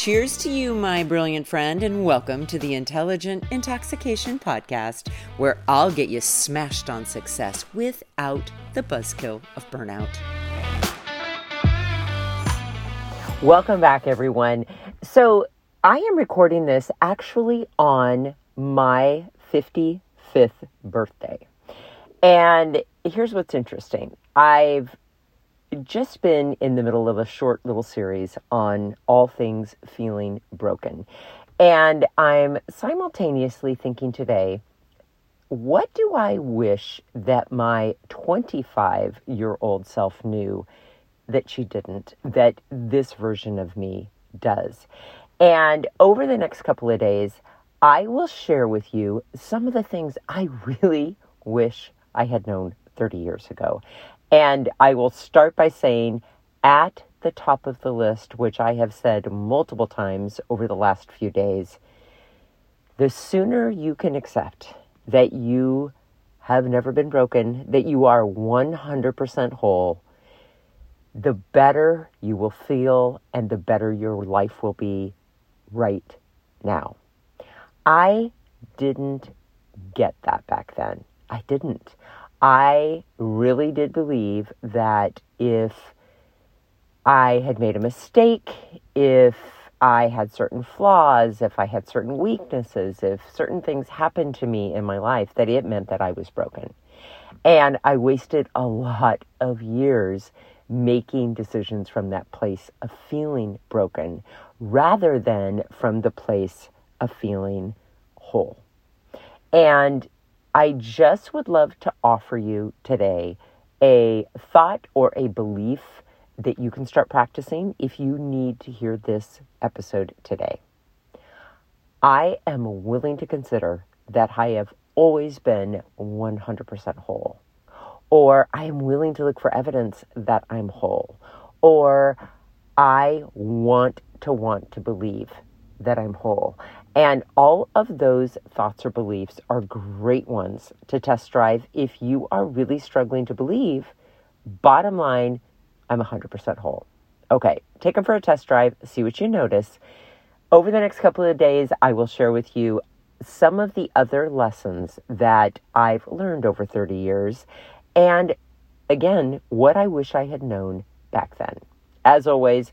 Cheers to you, my brilliant friend, and welcome to the Intelligent Intoxication Podcast, where I'll get you smashed on success without the buzzkill of burnout. Welcome back, everyone. So, I am recording this actually on my 55th birthday. And here's what's interesting I've just been in the middle of a short little series on all things feeling broken. And I'm simultaneously thinking today, what do I wish that my 25 year old self knew that she didn't, that this version of me does? And over the next couple of days, I will share with you some of the things I really wish I had known 30 years ago. And I will start by saying at the top of the list, which I have said multiple times over the last few days, the sooner you can accept that you have never been broken, that you are 100% whole, the better you will feel and the better your life will be right now. I didn't get that back then. I didn't. I really did believe that if I had made a mistake, if I had certain flaws, if I had certain weaknesses, if certain things happened to me in my life, that it meant that I was broken. And I wasted a lot of years making decisions from that place of feeling broken rather than from the place of feeling whole. And I just would love to offer you today a thought or a belief that you can start practicing if you need to hear this episode today. I am willing to consider that I have always been 100% whole. Or I am willing to look for evidence that I'm whole. Or I want to want to believe that I'm whole. And all of those thoughts or beliefs are great ones to test drive if you are really struggling to believe. Bottom line, I'm 100% whole. Okay, take them for a test drive, see what you notice. Over the next couple of days, I will share with you some of the other lessons that I've learned over 30 years. And again, what I wish I had known back then. As always,